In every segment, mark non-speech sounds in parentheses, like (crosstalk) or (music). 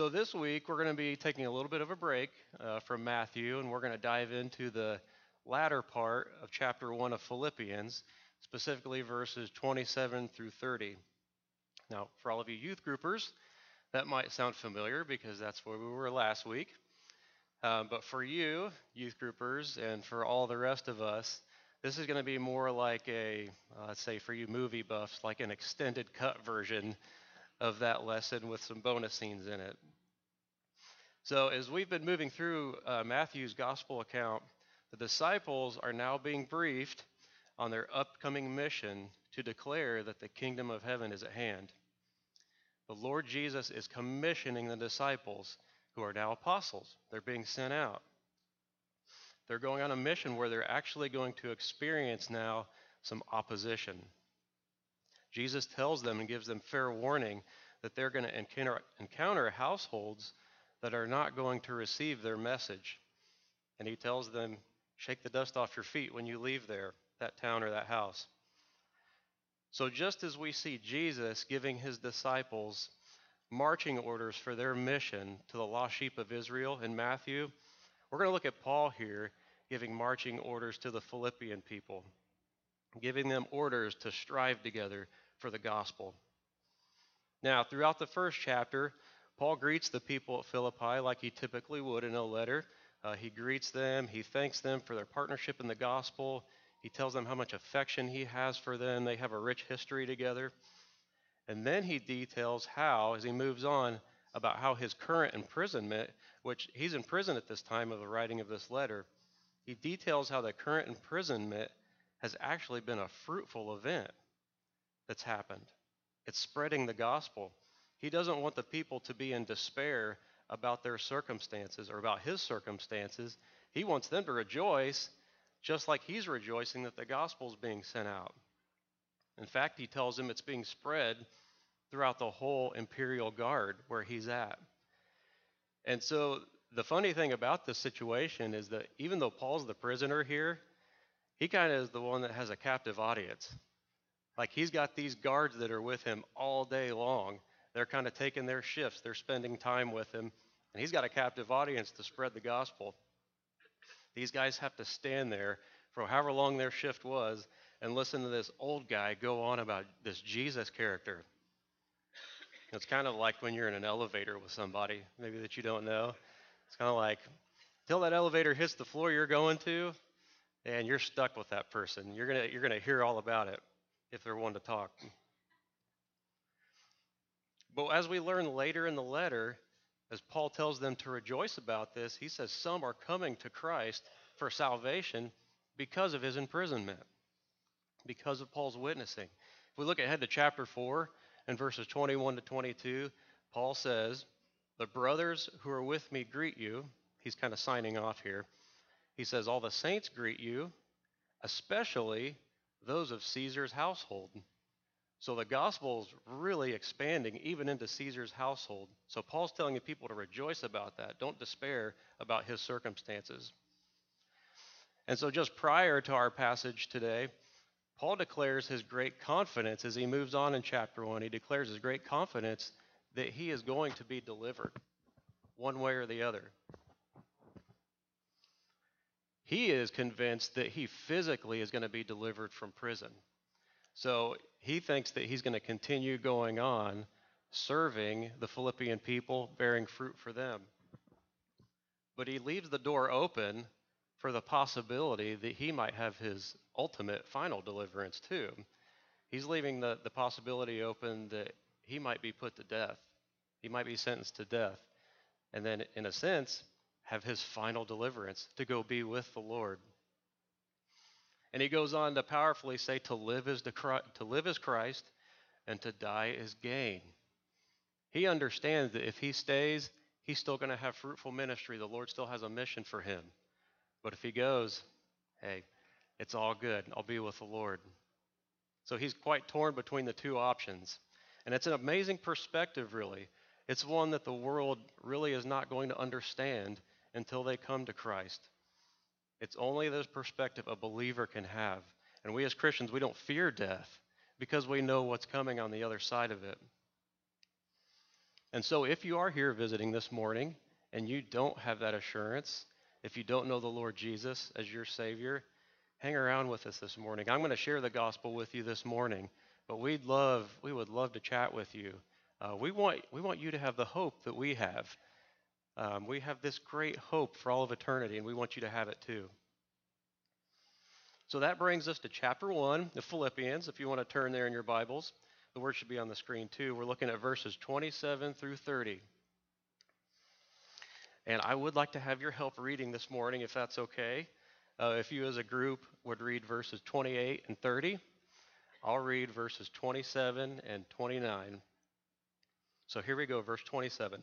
So, this week we're going to be taking a little bit of a break uh, from Matthew and we're going to dive into the latter part of chapter 1 of Philippians, specifically verses 27 through 30. Now, for all of you youth groupers, that might sound familiar because that's where we were last week. Um, but for you, youth groupers, and for all the rest of us, this is going to be more like a, uh, let's say for you movie buffs, like an extended cut version of that lesson with some bonus scenes in it. So, as we've been moving through uh, Matthew's gospel account, the disciples are now being briefed on their upcoming mission to declare that the kingdom of heaven is at hand. The Lord Jesus is commissioning the disciples who are now apostles. They're being sent out. They're going on a mission where they're actually going to experience now some opposition. Jesus tells them and gives them fair warning that they're going to encounter, encounter households that are not going to receive their message. And he tells them, shake the dust off your feet when you leave there, that town or that house. So, just as we see Jesus giving his disciples marching orders for their mission to the lost sheep of Israel in Matthew, we're going to look at Paul here giving marching orders to the Philippian people, giving them orders to strive together for the gospel. Now, throughout the first chapter, Paul greets the people at Philippi like he typically would in a letter. Uh, he greets them, he thanks them for their partnership in the gospel, he tells them how much affection he has for them. They have a rich history together. And then he details how, as he moves on, about how his current imprisonment, which he's in prison at this time of the writing of this letter, he details how the current imprisonment has actually been a fruitful event that's happened. It's spreading the gospel. He doesn't want the people to be in despair about their circumstances or about his circumstances. He wants them to rejoice just like he's rejoicing that the gospel is being sent out. In fact, he tells him it's being spread throughout the whole imperial guard where he's at. And so the funny thing about this situation is that even though Paul's the prisoner here, he kind of is the one that has a captive audience. Like he's got these guards that are with him all day long. They're kind of taking their shifts, they're spending time with him, and he's got a captive audience to spread the gospel. These guys have to stand there for however long their shift was and listen to this old guy go on about this Jesus character. It's kind of like when you're in an elevator with somebody, maybe that you don't know. It's kind of like, till that elevator hits the floor you're going to, and you're stuck with that person. You're gonna you're gonna hear all about it if they're one to talk. But as we learn later in the letter, as Paul tells them to rejoice about this, he says some are coming to Christ for salvation because of his imprisonment, because of Paul's witnessing. If we look ahead to chapter 4 and verses 21 to 22, Paul says, The brothers who are with me greet you. He's kind of signing off here. He says, All the saints greet you, especially those of Caesar's household. So the gospel is really expanding even into Caesar's household. So Paul's telling the people to rejoice about that. Don't despair about his circumstances. And so just prior to our passage today, Paul declares his great confidence as he moves on in chapter 1. He declares his great confidence that he is going to be delivered one way or the other. He is convinced that he physically is going to be delivered from prison. So he thinks that he's going to continue going on serving the Philippian people, bearing fruit for them. But he leaves the door open for the possibility that he might have his ultimate final deliverance too. He's leaving the, the possibility open that he might be put to death. He might be sentenced to death. And then, in a sense, have his final deliverance to go be with the Lord. And he goes on to powerfully say to live is to, to live as Christ and to die is gain. He understands that if he stays, he's still going to have fruitful ministry. The Lord still has a mission for him. But if he goes, hey, it's all good. I'll be with the Lord. So he's quite torn between the two options. And it's an amazing perspective, really. It's one that the world really is not going to understand until they come to Christ. It's only this perspective a believer can have. And we as Christians, we don't fear death because we know what's coming on the other side of it. And so, if you are here visiting this morning and you don't have that assurance, if you don't know the Lord Jesus as your Savior, hang around with us this morning. I'm going to share the gospel with you this morning, but we'd love, we would love to chat with you. Uh, we want, we want you to have the hope that we have. Um, we have this great hope for all of eternity, and we want you to have it too. So that brings us to chapter 1 of Philippians. If you want to turn there in your Bibles, the word should be on the screen too. We're looking at verses 27 through 30. And I would like to have your help reading this morning, if that's okay. Uh, if you as a group would read verses 28 and 30, I'll read verses 27 and 29. So here we go, verse 27.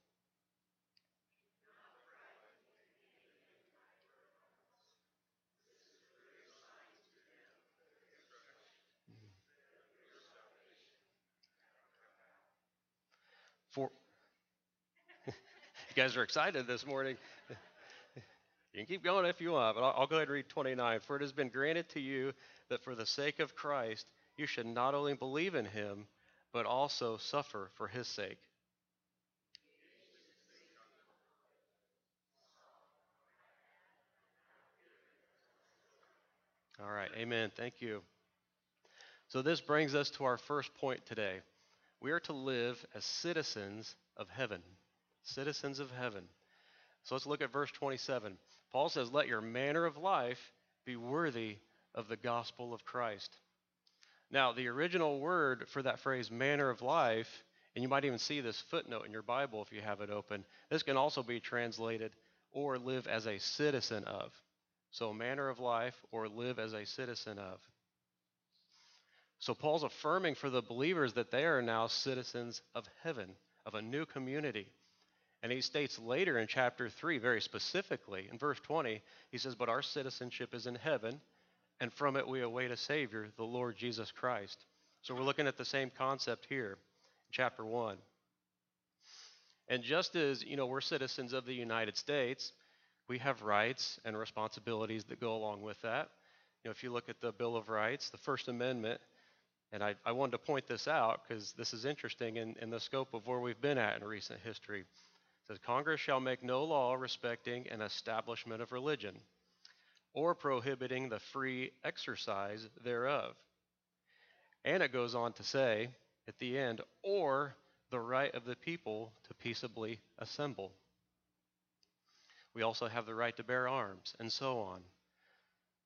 For (laughs) you guys are excited this morning. (laughs) You can keep going if you want, but I'll, I'll, go ahead and read 29. For it has been granted to you that for the sake of Christ you should not only believe in him, but also suffer for his sake. All right, amen. Thank you. So, this brings us to our first point today. We are to live as citizens of heaven. Citizens of heaven. So let's look at verse 27. Paul says, Let your manner of life be worthy of the gospel of Christ. Now, the original word for that phrase, manner of life, and you might even see this footnote in your Bible if you have it open, this can also be translated or live as a citizen of. So, manner of life or live as a citizen of. So Paul's affirming for the believers that they are now citizens of heaven, of a new community. And he states later in chapter 3, very specifically, in verse 20, he says, But our citizenship is in heaven, and from it we await a Savior, the Lord Jesus Christ. So we're looking at the same concept here, in chapter 1. And just as, you know, we're citizens of the United States, we have rights and responsibilities that go along with that. You know, if you look at the Bill of Rights, the First Amendment and I, I wanted to point this out because this is interesting in, in the scope of where we've been at in recent history. It says, Congress shall make no law respecting an establishment of religion or prohibiting the free exercise thereof. And it goes on to say at the end, or the right of the people to peaceably assemble. We also have the right to bear arms, and so on.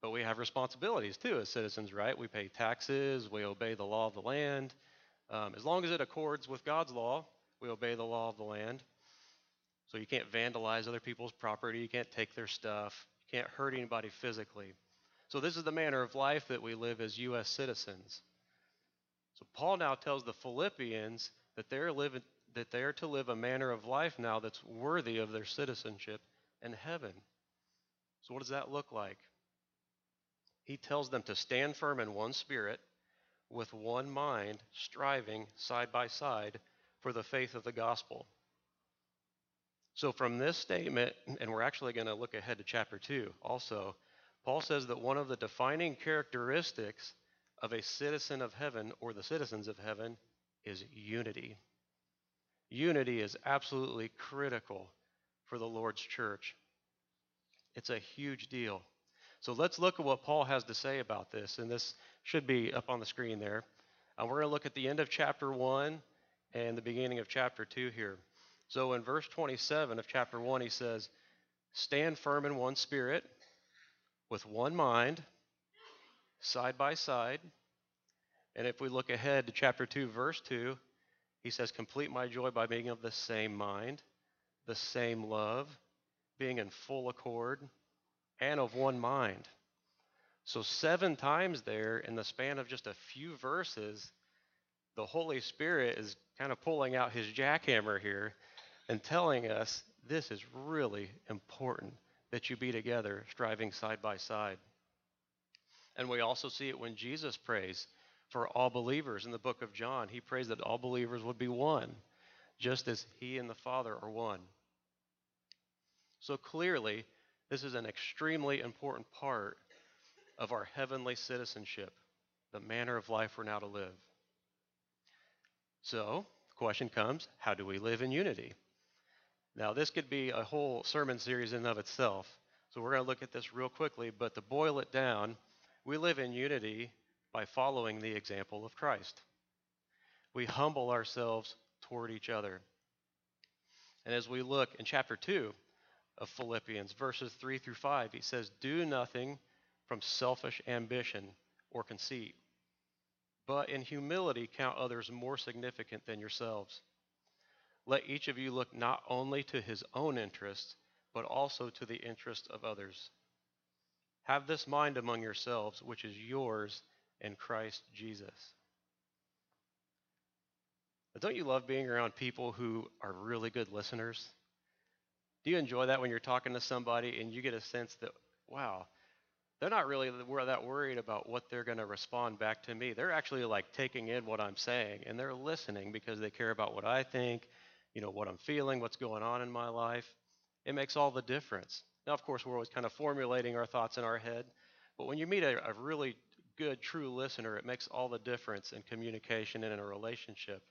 But we have responsibilities too as citizens, right? We pay taxes, we obey the law of the land. Um, as long as it accords with God's law, we obey the law of the land. So you can't vandalize other people's property, you can't take their stuff, you can't hurt anybody physically. So this is the manner of life that we live as U.S. citizens. So Paul now tells the Philippians that they're living that they are to live a manner of life now that's worthy of their citizenship in heaven. So what does that look like? He tells them to stand firm in one spirit, with one mind, striving side by side for the faith of the gospel. So, from this statement, and we're actually going to look ahead to chapter 2 also, Paul says that one of the defining characteristics of a citizen of heaven or the citizens of heaven is unity. Unity is absolutely critical for the Lord's church. It's a huge deal. So let's look at what Paul has to say about this, and this should be up on the screen there. Uh, we're going to look at the end of chapter 1 and the beginning of chapter 2 here. So in verse 27 of chapter 1, he says, Stand firm in one spirit, with one mind, side by side. And if we look ahead to chapter 2, verse 2, he says, Complete my joy by being of the same mind, the same love, being in full accord and of one mind. So, seven times there in the span of just a few verses, the Holy Spirit is kind of pulling out his jackhammer here and telling us this is really important that you be together, striving side by side. And we also see it when Jesus prays for all believers in the book of John. He prays that all believers would be one, just as he and the Father are one. So clearly, this is an extremely important part of our heavenly citizenship, the manner of life we're now to live. So, the question comes how do we live in unity? Now, this could be a whole sermon series in and of itself. So, we're going to look at this real quickly, but to boil it down, we live in unity by following the example of Christ. We humble ourselves toward each other. And as we look in chapter 2 of Philippians, verses 3 through 5, he says, Do nothing from selfish ambition or conceit, but in humility count others more significant than yourselves. Let each of you look not only to his own interests, but also to the interest of others. Have this mind among yourselves, which is yours in Christ Jesus. Don't you love being around people who are really good listeners? Do you enjoy that when you're talking to somebody and you get a sense that, wow, they're not really that worried about what they're going to respond back to me. They're actually like taking in what I'm saying and they're listening because they care about what I think, you know, what I'm feeling, what's going on in my life. It makes all the difference. Now, of course, we're always kind of formulating our thoughts in our head, but when you meet a, a really good, true listener, it makes all the difference in communication and in a relationship.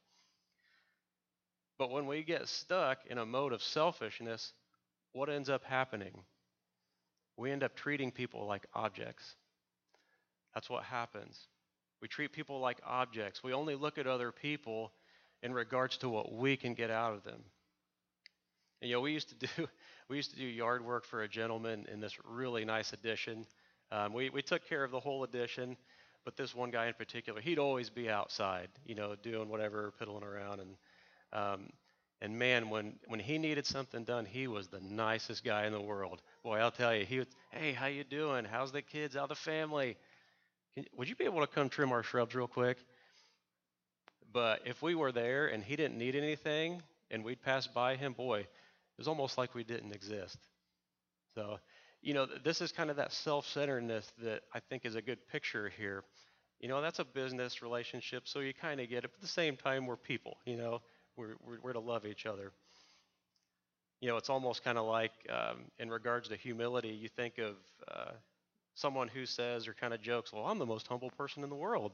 But when we get stuck in a mode of selfishness, what ends up happening? We end up treating people like objects. That's what happens. We treat people like objects. We only look at other people in regards to what we can get out of them. And you know, we used to (laughs) do we used to do yard work for a gentleman in this really nice addition. Um, we we took care of the whole addition, but this one guy in particular, he'd always be outside, you know, doing whatever, piddling around, and um, and man, when when he needed something done, he was the nicest guy in the world. Boy, I'll tell you, he would, hey, how you doing? How's the kids? How's the family? Can, would you be able to come trim our shrubs real quick? But if we were there and he didn't need anything and we'd pass by him, boy, it was almost like we didn't exist. So, you know, this is kind of that self centeredness that I think is a good picture here. You know, that's a business relationship, so you kind of get it. But at the same time, we're people, you know, we're, we're, we're to love each other. You know, it's almost kind of like um, in regards to humility, you think of uh, someone who says or kind of jokes, Well, I'm the most humble person in the world.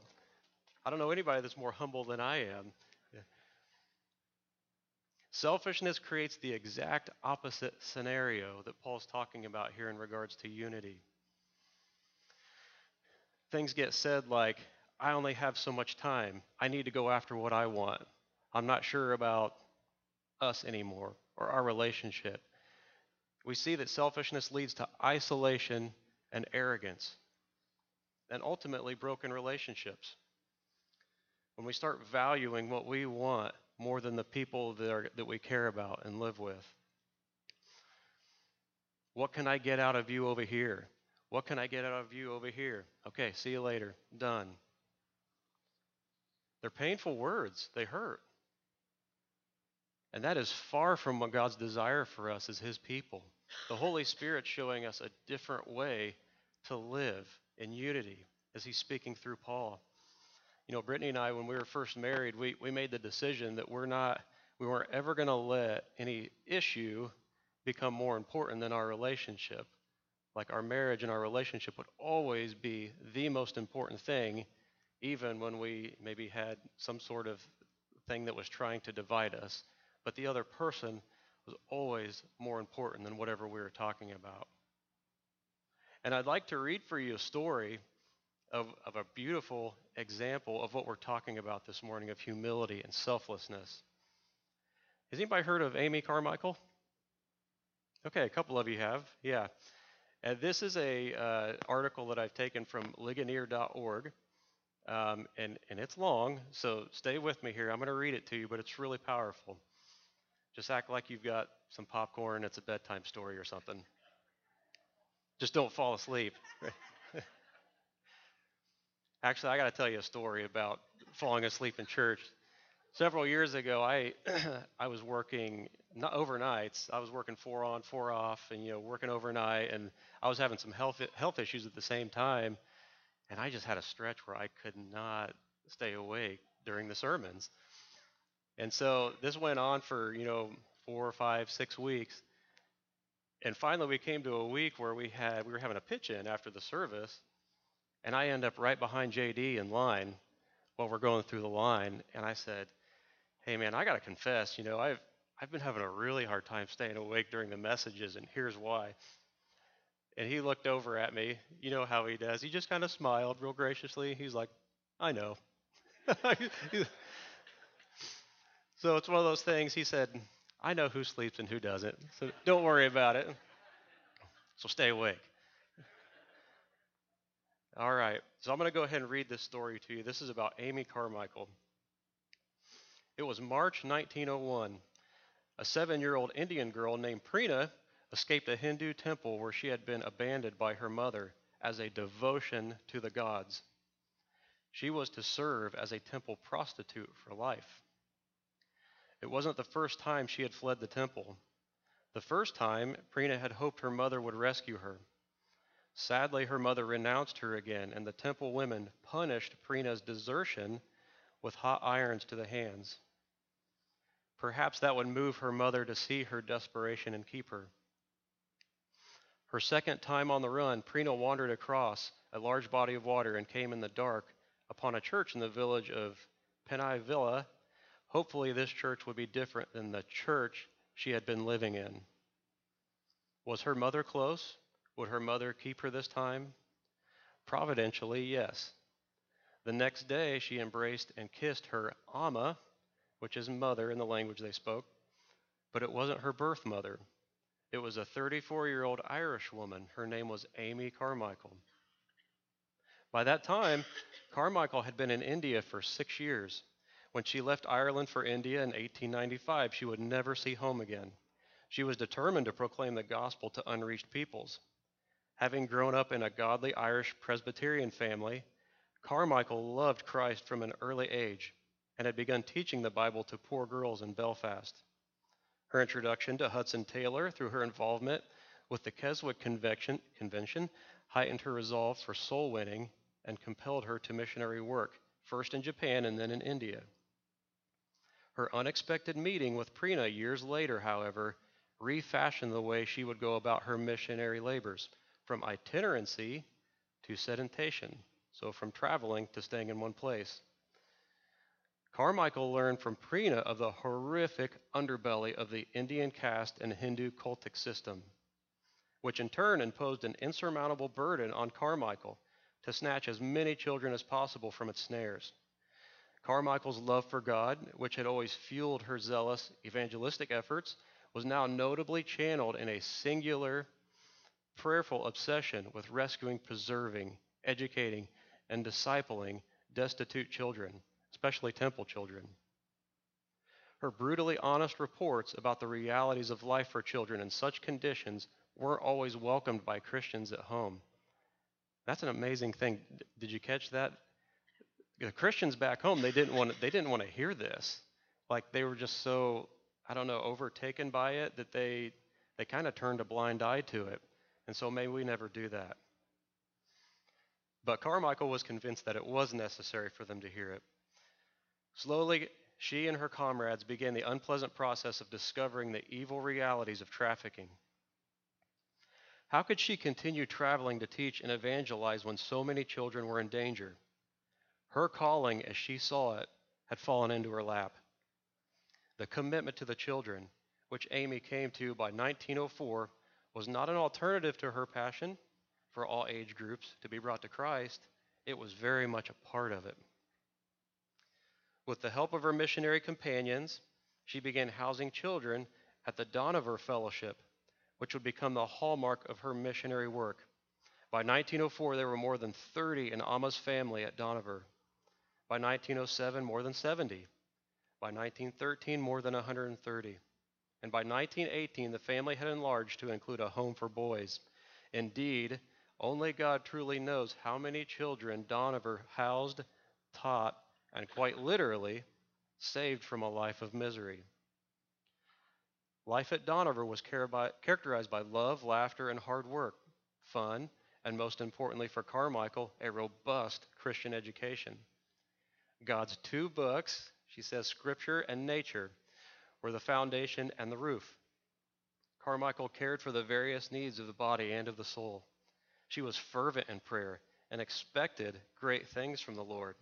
I don't know anybody that's more humble than I am. Selfishness creates the exact opposite scenario that Paul's talking about here in regards to unity. Things get said like, I only have so much time. I need to go after what I want. I'm not sure about us anymore or our relationship. We see that selfishness leads to isolation and arrogance and ultimately broken relationships when we start valuing what we want more than the people that, are, that we care about and live with. What can I get out of you over here? What can I get out of you over here? Okay, see you later. Done. They're painful words, they hurt. And that is far from what God's desire for us as His people. The Holy Spirit showing us a different way to live in unity as He's speaking through Paul you know, Brittany and I, when we were first married, we, we made the decision that we're not, we weren't ever going to let any issue become more important than our relationship. Like our marriage and our relationship would always be the most important thing, even when we maybe had some sort of thing that was trying to divide us. But the other person was always more important than whatever we were talking about. And I'd like to read for you a story of, of a beautiful example of what we're talking about this morning of humility and selflessness. Has anybody heard of Amy Carmichael? Okay, a couple of you have. Yeah. And this is a uh, article that I've taken from Ligonier.org, um, and and it's long, so stay with me here. I'm going to read it to you, but it's really powerful. Just act like you've got some popcorn. It's a bedtime story or something. Just don't fall asleep. (laughs) Actually, I got to tell you a story about falling asleep in church. Several years ago, I (clears throat) I was working not overnights. I was working four on, four off, and you know, working overnight, and I was having some health health issues at the same time, and I just had a stretch where I could not stay awake during the sermons. And so this went on for, you know, four, five, six weeks. And finally we came to a week where we had we were having a pitch in after the service, and I end up right behind JD in line while we're going through the line, and I said, Hey man, I gotta confess, you know, I've I've been having a really hard time staying awake during the messages, and here's why. And he looked over at me. You know how he does. He just kind of smiled real graciously. He's like, I know. (laughs) so it's one of those things. He said, I know who sleeps and who doesn't. So don't worry about it. So stay awake. All right. So I'm going to go ahead and read this story to you. This is about Amy Carmichael. It was March 1901. A seven year old Indian girl named Preena escaped a Hindu temple where she had been abandoned by her mother as a devotion to the gods. She was to serve as a temple prostitute for life. It wasn't the first time she had fled the temple. The first time, Preena had hoped her mother would rescue her. Sadly, her mother renounced her again, and the temple women punished Preena's desertion with hot irons to the hands. Perhaps that would move her mother to see her desperation and keep her. Her second time on the run, Preena wandered across a large body of water and came in the dark upon a church in the village of Pannaivilai. Hopefully, this church would be different than the church she had been living in. Was her mother close? Would her mother keep her this time? Providentially, yes. The next day, she embraced and kissed her ama, which is mother in the language they spoke, but it wasn't her birth mother. It was a 34 year old Irish woman. Her name was Amy Carmichael. By that time, Carmichael had been in India for six years. When she left Ireland for India in 1895, she would never see home again. She was determined to proclaim the gospel to unreached peoples. Having grown up in a godly Irish Presbyterian family, Carmichael loved Christ from an early age and had begun teaching the Bible to poor girls in Belfast. Her introduction to Hudson Taylor through her involvement with the Keswick Convention, Convention heightened her resolve for soul winning and compelled her to missionary work, first in Japan and then in India. Her unexpected meeting with Preena years later, however, refashioned the way she would go about her missionary labors, from itinerancy to sedentation, so from traveling to staying in one place. Carmichael learned from Preena of the horrific underbelly of the Indian caste and Hindu cultic system, which in turn imposed an insurmountable burden on Carmichael to snatch as many children as possible from its snares. Carmichael's love for God, which had always fueled her zealous evangelistic efforts, was now notably channeled in a singular, prayerful obsession with rescuing, preserving, educating, and discipling destitute children especially temple children. Her brutally honest reports about the realities of life for children in such conditions weren't always welcomed by Christians at home. That's an amazing thing. Did you catch that? The Christians back home, they didn't want to, they didn't want to hear this. Like they were just so I don't know overtaken by it that they they kind of turned a blind eye to it. And so may we never do that. But Carmichael was convinced that it was necessary for them to hear it. Slowly, she and her comrades began the unpleasant process of discovering the evil realities of trafficking. How could she continue traveling to teach and evangelize when so many children were in danger? Her calling, as she saw it, had fallen into her lap. The commitment to the children, which Amy came to by 1904, was not an alternative to her passion for all age groups to be brought to Christ, it was very much a part of it. With the help of her missionary companions, she began housing children at the Dohnavur Fellowship, which would become the hallmark of her missionary work. By 1904, there were more than 30 in Amma's family at Dohnavur. By 1907, more than 70. By 1913, more than 130. And by 1918, the family had enlarged to include a home for boys. Indeed, only God truly knows how many children Dohnavur housed, taught, and quite literally saved from a life of misery. Life at Dohnavur was characterized by love, laughter, and hard work, fun, and most importantly for Carmichael, a robust Christian education. God's two books, she says Scripture and nature, were the foundation and the roof. Carmichael cared for the various needs of the body and of the soul. She was fervent in prayer and expected great things from the Lord.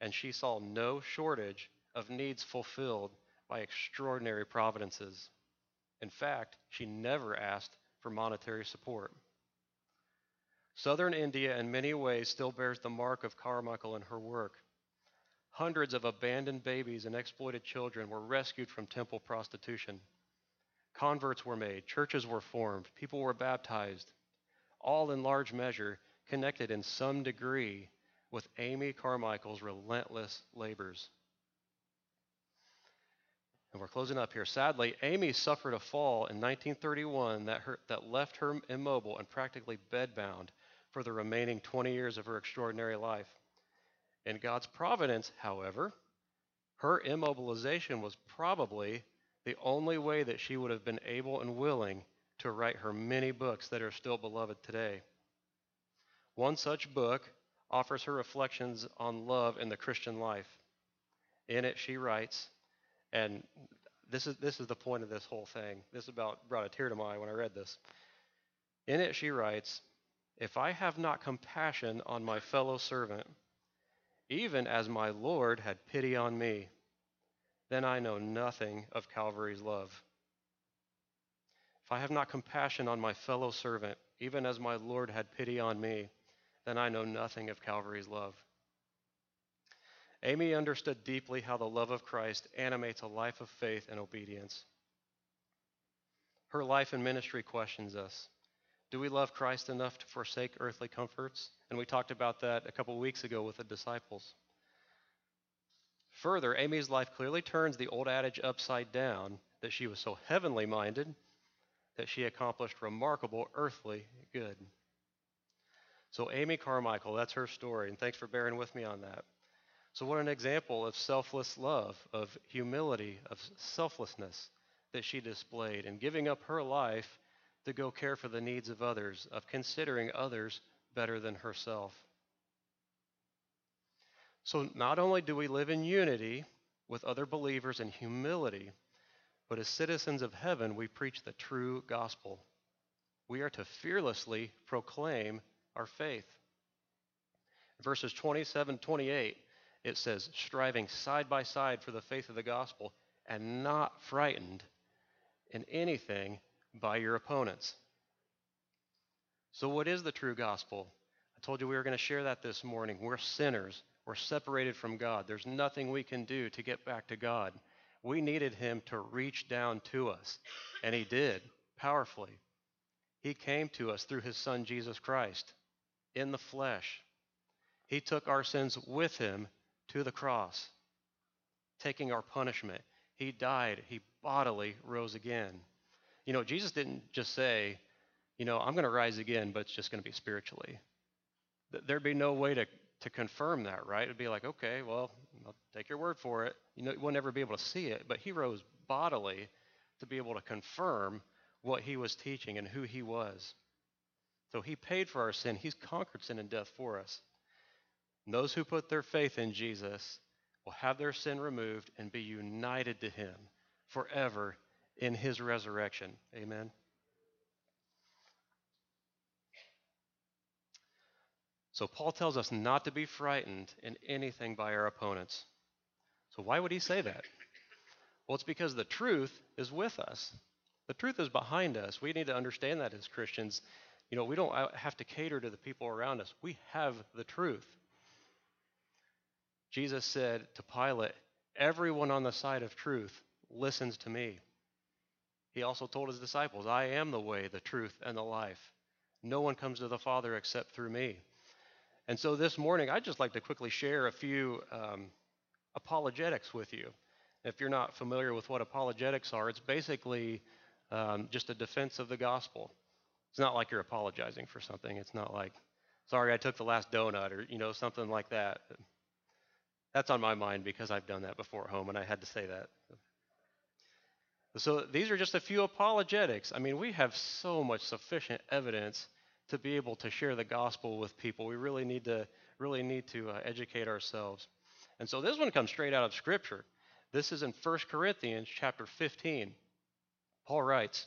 And she saw no shortage of needs fulfilled by extraordinary providences. In fact, she never asked for monetary support. Southern India, in many ways, still bears the mark of Carmichael in her work. Hundreds of abandoned babies and exploited children were rescued from temple prostitution. Converts were made, churches were formed, people were baptized, all in large measure connected in some degree with Amy Carmichael's relentless labors. And we're closing up here. Sadly, Amy suffered a fall in 1931 that, her, that left her immobile and practically bedbound for the remaining 20 years of her extraordinary life. In God's providence, however, her immobilization was probably the only way that she would have been able and willing to write her many books that are still beloved today. One such book offers her reflections on love in the Christian life. In it, she writes, and this is, this is the point of this whole thing. This about brought a tear to my eye when I read this. In it, she writes, If I have not compassion on my fellow servant, even as my Lord had pity on me, then I know nothing of Calvary's love. If I have not compassion on my fellow servant, even as my Lord had pity on me, then I know nothing of Calvary's love. Amy understood deeply how the love of Christ animates a life of faith and obedience. Her life and ministry questions us Do we love Christ enough to forsake earthly comforts? And we talked about that a couple weeks ago with the disciples. Further, Amy's life clearly turns the old adage upside down that she was so heavenly minded that she accomplished remarkable earthly good. So, Amy Carmichael, that's her story, and thanks for bearing with me on that. So, what an example of selfless love, of humility, of selflessness that she displayed in giving up her life to go care for the needs of others, of considering others better than herself. So, not only do we live in unity with other believers in humility, but as citizens of heaven, we preach the true gospel. We are to fearlessly proclaim our faith. Verses 27 28, it says, striving side by side for the faith of the gospel and not frightened in anything by your opponents. So, what is the true gospel? I told you we were going to share that this morning. We're sinners. We're separated from God. There's nothing we can do to get back to God. We needed him to reach down to us, and he did powerfully. He came to us through his son Jesus Christ in the flesh. He took our sins with him to the cross, taking our punishment. He died, he bodily rose again. You know, Jesus didn't just say, you know, I'm going to rise again, but it's just going to be spiritually. There'd be no way to to confirm that, right? It'd be like, okay, well, I'll take your word for it. You know, we'll never be able to see it, but he rose bodily to be able to confirm what he was teaching and who he was. So he paid for our sin. He's conquered sin and death for us. And those who put their faith in Jesus will have their sin removed and be united to him forever in his resurrection. Amen. So Paul tells us not to be frightened in anything by our opponents. So why would he say that? Well, it's because the truth is with us. The truth is behind us. We need to understand that as Christians. You know, we don't uh, have to cater to the people around us. We have the truth. Jesus said to Pilate, Everyone on the side of truth listens to me. He also told his disciples, I am the way, the truth, and the life. No one comes to the Father except through me. And so this morning, I'd just like to quickly share a few um, apologetics with you. If you're not familiar with what apologetics are, it's basically um, just a defense of the gospel. It's not like you're apologizing for something. It's not like, sorry, I took the last donut or, you know, something like that. That's on my mind because I've done that before at home and I had to say that. So these are just a few apologetics. I mean, we have so much sufficient evidence to be able to share the gospel with people. We really need to really need to uh, educate ourselves. And so this one comes straight out of Scripture. This is in 1 Corinthians chapter 15. Paul writes,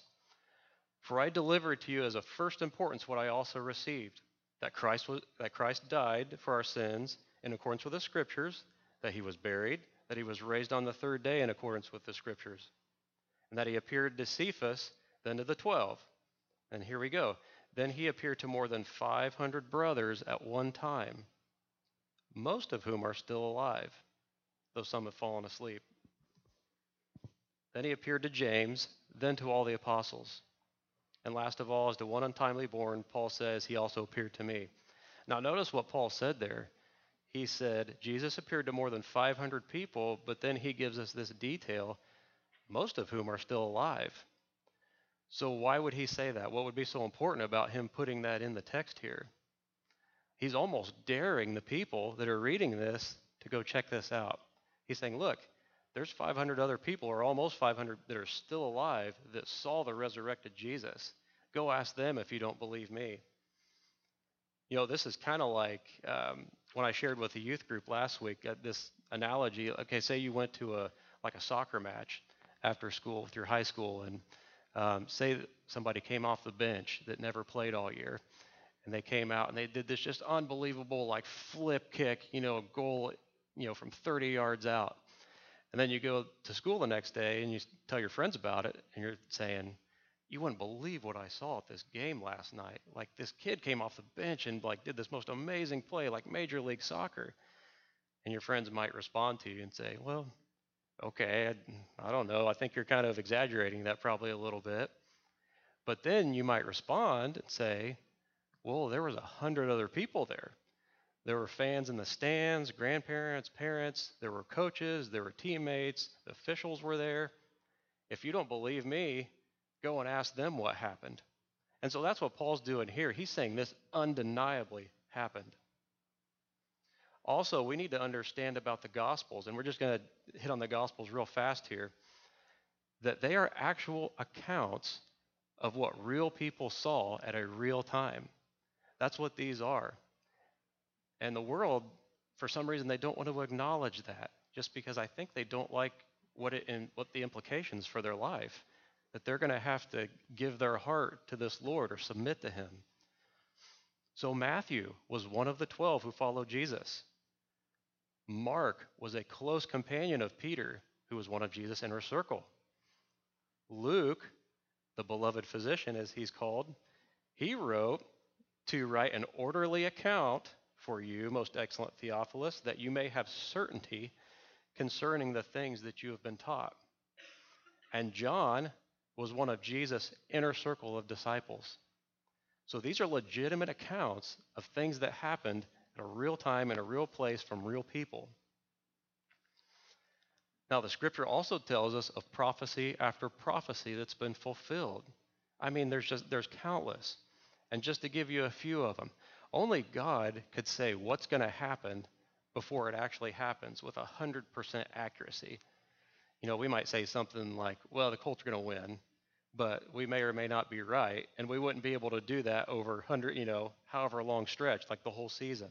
For I delivered to you as of first importance what I also received, that Christ, was, that Christ died for our sins in accordance with the Scriptures, that he was buried, that he was raised on the third day in accordance with the Scriptures, and that he appeared to Cephas, then to the twelve. And here we go. Then he appeared to more than 500 brothers at one time, most of whom are still alive, though some have fallen asleep. Then he appeared to James, then to all the apostles. And last of all, as to one untimely born, Paul says, he also appeared to me. Now, notice what Paul said there. He said, Jesus appeared to more than 500 people, but then he gives us this detail, most of whom are still alive. So, why would he say that? What would be so important about him putting that in the text here? He's almost daring the people that are reading this to go check this out. He's saying, look, there's 500 other people, or almost 500, that are still alive that saw the resurrected Jesus. Go ask them if you don't believe me. You know, this is kind of like um, when I shared with the youth group last week uh, this analogy. Okay, say you went to a like a soccer match after school your high school, and um, say that somebody came off the bench that never played all year, and they came out and they did this just unbelievable like flip kick, you know, goal, you know, from 30 yards out. And then you go to school the next day and you tell your friends about it, and you're saying, "You wouldn't believe what I saw at this game last night. Like this kid came off the bench and like did this most amazing play, like Major League Soccer." And your friends might respond to you and say, "Well, okay, I, I don't know. I think you're kind of exaggerating that probably a little bit." But then you might respond and say, "Well, there was a hundred other people there." There were fans in the stands, grandparents, parents, there were coaches, there were teammates, officials were there. If you don't believe me, go and ask them what happened. And so that's what Paul's doing here. He's saying this undeniably happened. Also, we need to understand about the Gospels, and we're just going to hit on the Gospels real fast here, that they are actual accounts of what real people saw at a real time. That's what these are. And the world, for some reason, they don't want to acknowledge that just because I think they don't like what, it, in, what the implications for their life, that they're going to have to give their heart to this Lord or submit to him. So Matthew was one of the 12 who followed Jesus. Mark was a close companion of Peter, who was one of Jesus' inner circle. Luke, the beloved physician as he's called, he wrote to write an orderly account for you, most excellent Theophilus, that you may have certainty concerning the things that you have been taught. And John was one of Jesus' inner circle of disciples. So these are legitimate accounts of things that happened at a real time in a real place from real people. Now, the scripture also tells us of prophecy after prophecy that's been fulfilled. I mean, there's just there's countless. And just to give you a few of them, only God could say what's going to happen before it actually happens with 100% accuracy. You know, we might say something like, well, the Colts are going to win, but we may or may not be right, and we wouldn't be able to do that over 100, you know, however long stretch, like the whole season.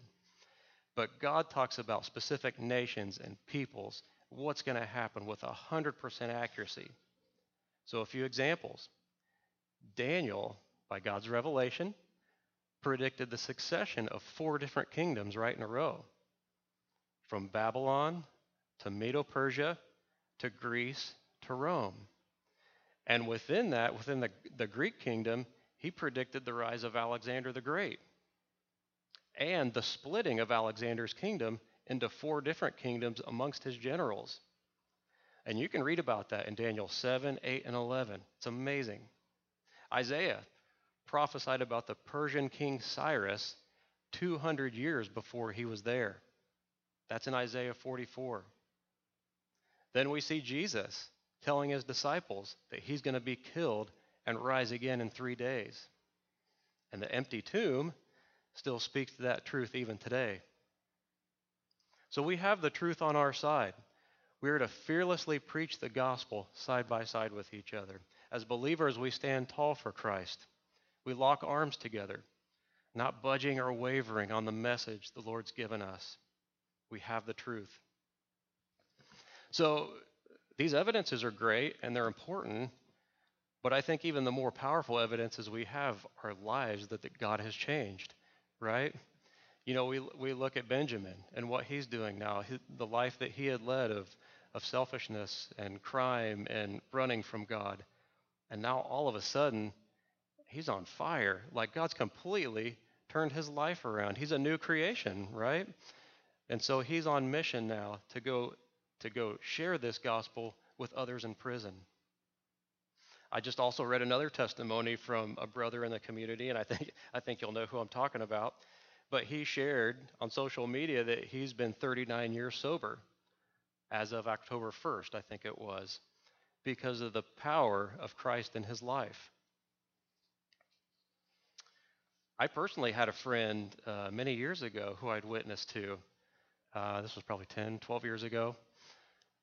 But God talks about specific nations and peoples, what's going to happen with 100% accuracy. So, a few examples. Daniel, by God's revelation, predicted the succession of four different kingdoms right in a row from Babylon to Medo Persia to Greece to Rome. And within that, within the, the Greek kingdom, he predicted the rise of Alexander the Great and the splitting of Alexander's kingdom into four different kingdoms amongst his generals. And you can read about that in Daniel 7, 8, and 11. It's amazing. Isaiah prophesied about the Persian king Cyrus 200 years before he was there. That's in Isaiah 44. Then we see Jesus telling his disciples that he's going to be killed and rise again in three days. And the empty tomb still speaks to that truth even today. So we have the truth on our side. We are to fearlessly preach the gospel side by side with each other. As believers, we stand tall for Christ. We lock arms together, not budging or wavering on the message the Lord's given us. We have the truth. So these evidences are great and they're important, but I think even the more powerful evidences we have are lives that, that God has changed, right? You know, we, we look at Benjamin and what he's doing now, his, the life that he had led of, of selfishness and crime and running from God. And now all of a sudden, he's on fire. Like God's completely turned his life around. He's a new creation, right? And so he's on mission now to go to go share this gospel with others in prison. I just also read another testimony from a brother in the community, and I think I think you'll know who I'm talking about. But he shared on social media that he's been 39 years sober as of October 1st, I think it was, because of the power of Christ in his life. I personally had a friend uh, many years ago who I'd witnessed to. Uh, this was probably 10, 12 years ago.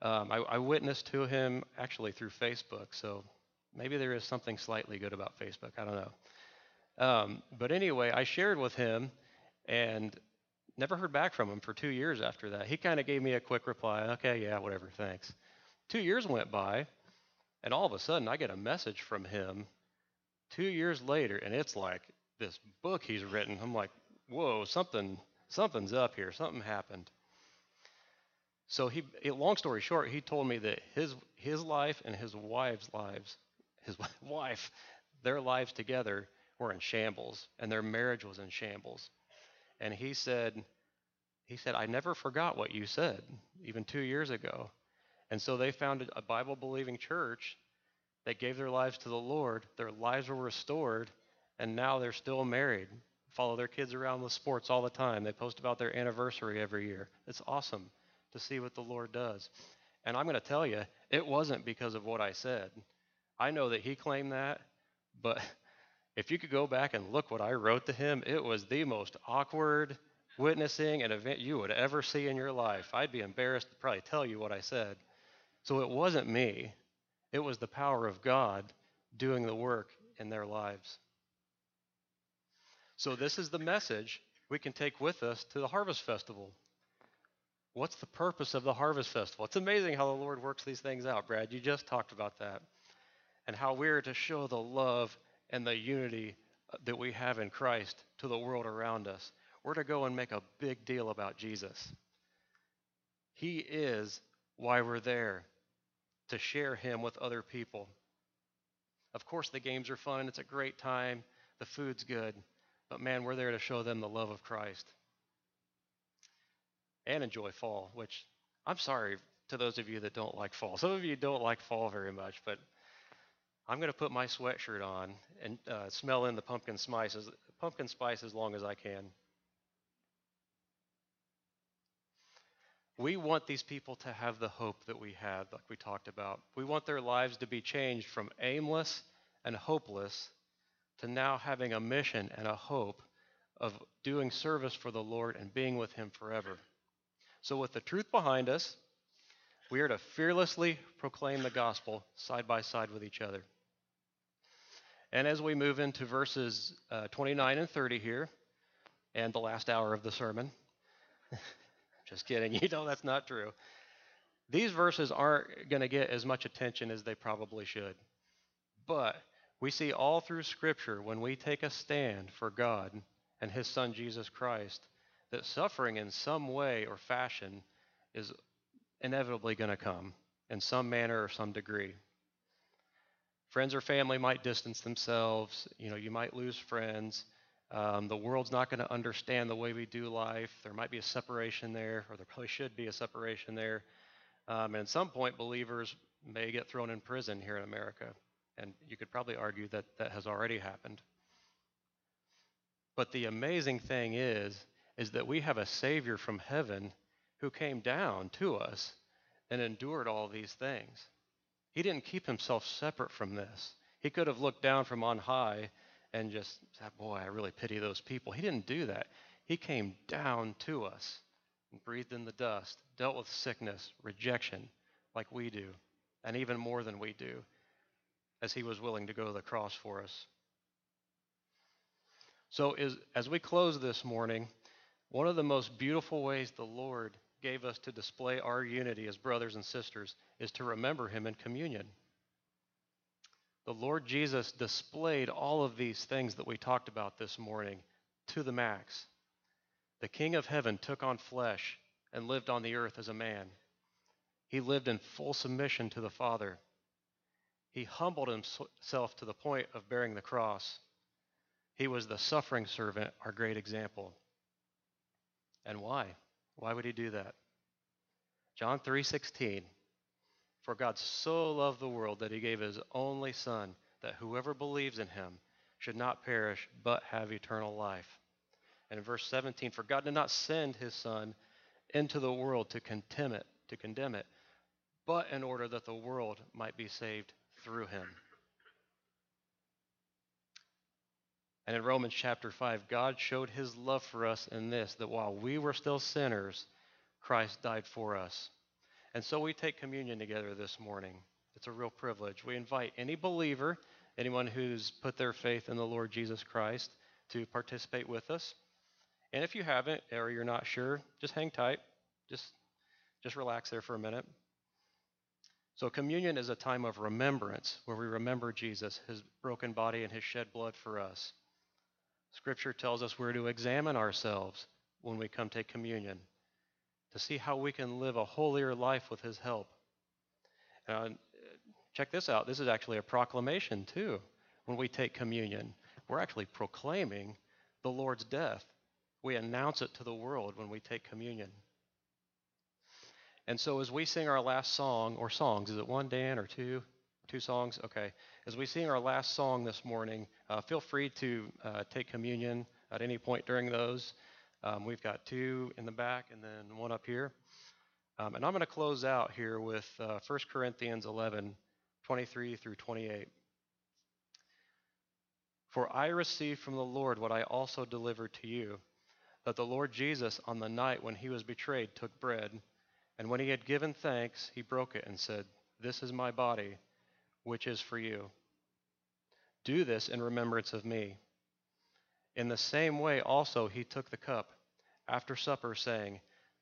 Um, I, I, witnessed to him actually through Facebook, so maybe there is something slightly good about Facebook. I don't know. Um, but anyway, I shared with him and never heard back from him for two years after that. He kind of gave me a quick reply okay, yeah, whatever, thanks. Two years went by, and all of a sudden I get a message from him two years later, and it's like this book he's written. I'm like, whoa, something, something's up here. Something happened. So he, eh, long story short, he told me that his his life and his wife's lives, his (laughs) wife, their lives together were in shambles, and their marriage was in shambles. And he said, he said, I never forgot what you said, even two years ago. And so they founded a Bible believing church that gave their lives to the Lord. Their lives were restored, and now they're still married. Follow their kids around with sports all the time. They post about their anniversary every year. It's awesome to see what the Lord does. And I'm going to tell you, it wasn't because of what I said. I know that he claimed that, but (laughs) if you could go back and look what I wrote to him, it was the most awkward witnessing an event you would ever see in your life. I'd be embarrassed to probably tell you what I said. So it wasn't me, it was the power of God doing the work in their lives. So, this is the message we can take with us to the Harvest Festival. What's the purpose of the Harvest Festival? It's amazing how the Lord works these things out, Brad. You just talked about that. And how we're to show the love and the unity that we have in Christ to the world around us. We're to go and make a big deal about Jesus. He is why we're there, to share Him with other people. Of course, the games are fun, it's a great time, the food's good, but man, we're there to show them the love of Christ and enjoy fall, which I'm sorry to those of you that don't like fall. Some of you don't like fall very much, but I'm going to put my sweatshirt on and uh, smell in the pumpkin pumpkin spice as long as I can. We want these people to have the hope that we had, like we talked about. We want their lives to be changed from aimless and hopeless to now having a mission and a hope of doing service for the Lord and being with Him forever. So, with the truth behind us, we are to fearlessly proclaim the gospel side by side with each other. And as we move into verses uh, 29 and 30 here, and the last hour of the sermon, (laughs) just kidding, (laughs) you know that's not true. These verses aren't going to get as much attention as they probably should. But we see all through Scripture when we take a stand for God and His Son Jesus Christ that suffering in some way or fashion is inevitably going to come in some manner or some degree. Friends or family might distance themselves. You know, you might lose friends. Um, the world's not going to understand the way we do life. There might be a separation there, or there probably should be a separation there. Um, and at some point, believers may get thrown in prison here in America. And you could probably argue that that has already happened. But the amazing thing is, is that we have a Savior from heaven who came down to us and endured all these things. He didn't keep himself separate from this. He could have looked down from on high and just said, Boy, I really pity those people. He didn't do that. He came down to us and breathed in the dust, dealt with sickness, rejection, like we do, and even more than we do, as he was willing to go to the cross for us. So, as we close this morning, one of the most beautiful ways the Lord gave us to display our unity as brothers and sisters is to remember him in communion. The Lord Jesus displayed all of these things that we talked about this morning to the max. The King of heaven took on flesh and lived on the earth as a man. He lived in full submission to the Father. He humbled himself to the point of bearing the cross. He was the suffering servant, our great example. And why? Why would he do that? John 3:16 For God so loved the world that he gave his only son that whoever believes in him should not perish but have eternal life. And in verse 17 for God did not send his son into the world to condemn it, to condemn it, but in order that the world might be saved through him. And in Romans chapter 5, God showed his love for us in this that while we were still sinners, Christ died for us. And so we take communion together this morning. It's a real privilege. We invite any believer, anyone who's put their faith in the Lord Jesus Christ, to participate with us. And if you haven't or you're not sure, just hang tight. Just just relax there for a minute. So communion is a time of remembrance where we remember Jesus, his broken body and his shed blood for us. Scripture tells us we're to examine ourselves when we come take communion to see how we can live a holier life with His help. Uh, check this out. This is actually a proclamation, too. When we take communion, we're actually proclaiming the Lord's death. We announce it to the world when we take communion. And so, as we sing our last song, or songs, is it one, Dan, or two? Two songs? Okay. As we sing our last song this morning, uh, feel free to uh, take communion at any point during those. Um, we've got two in the back and then one up here. Um, and I'm going to close out here with uh, 1 Corinthians 11 23 through 28. For I received from the Lord what I also delivered to you that the Lord Jesus, on the night when he was betrayed, took bread, and when he had given thanks, he broke it and said, This is my body which is for you. Do this in remembrance of me. In the same way, also, he took the cup after supper, saying,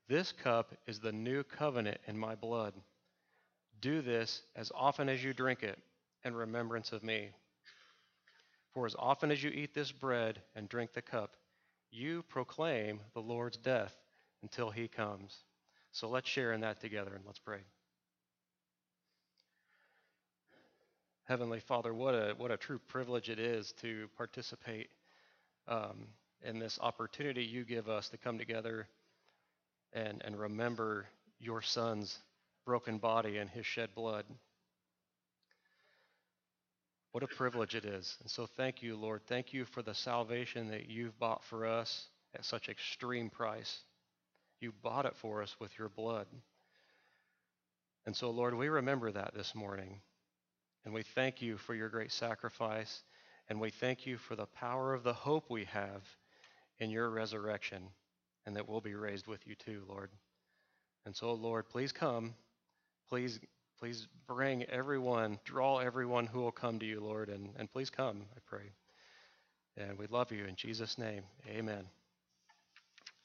This cup is the new covenant in my blood. Do this as often as you drink it in remembrance of me. For as often as you eat this bread and drink the cup, you proclaim the Lord's death until he comes. So let's share in that together and let's pray. Heavenly Father, what a, what a true privilege it is to participate um, in this opportunity you give us to come together and, and remember your Son's broken body and his shed blood. What a privilege it is. And so thank you, Lord. Thank you for the salvation that you've bought for us at such extreme price. You bought it for us with your blood. And so, Lord, we remember that this morning. And we thank you for your great sacrifice. And we thank you for the power of the hope we have in your resurrection and that we'll be raised with you too, Lord. And so, Lord, please come. Please, please bring everyone, draw everyone who will come to you, Lord, and, and please come, I pray. And we love you in Jesus' name. Amen.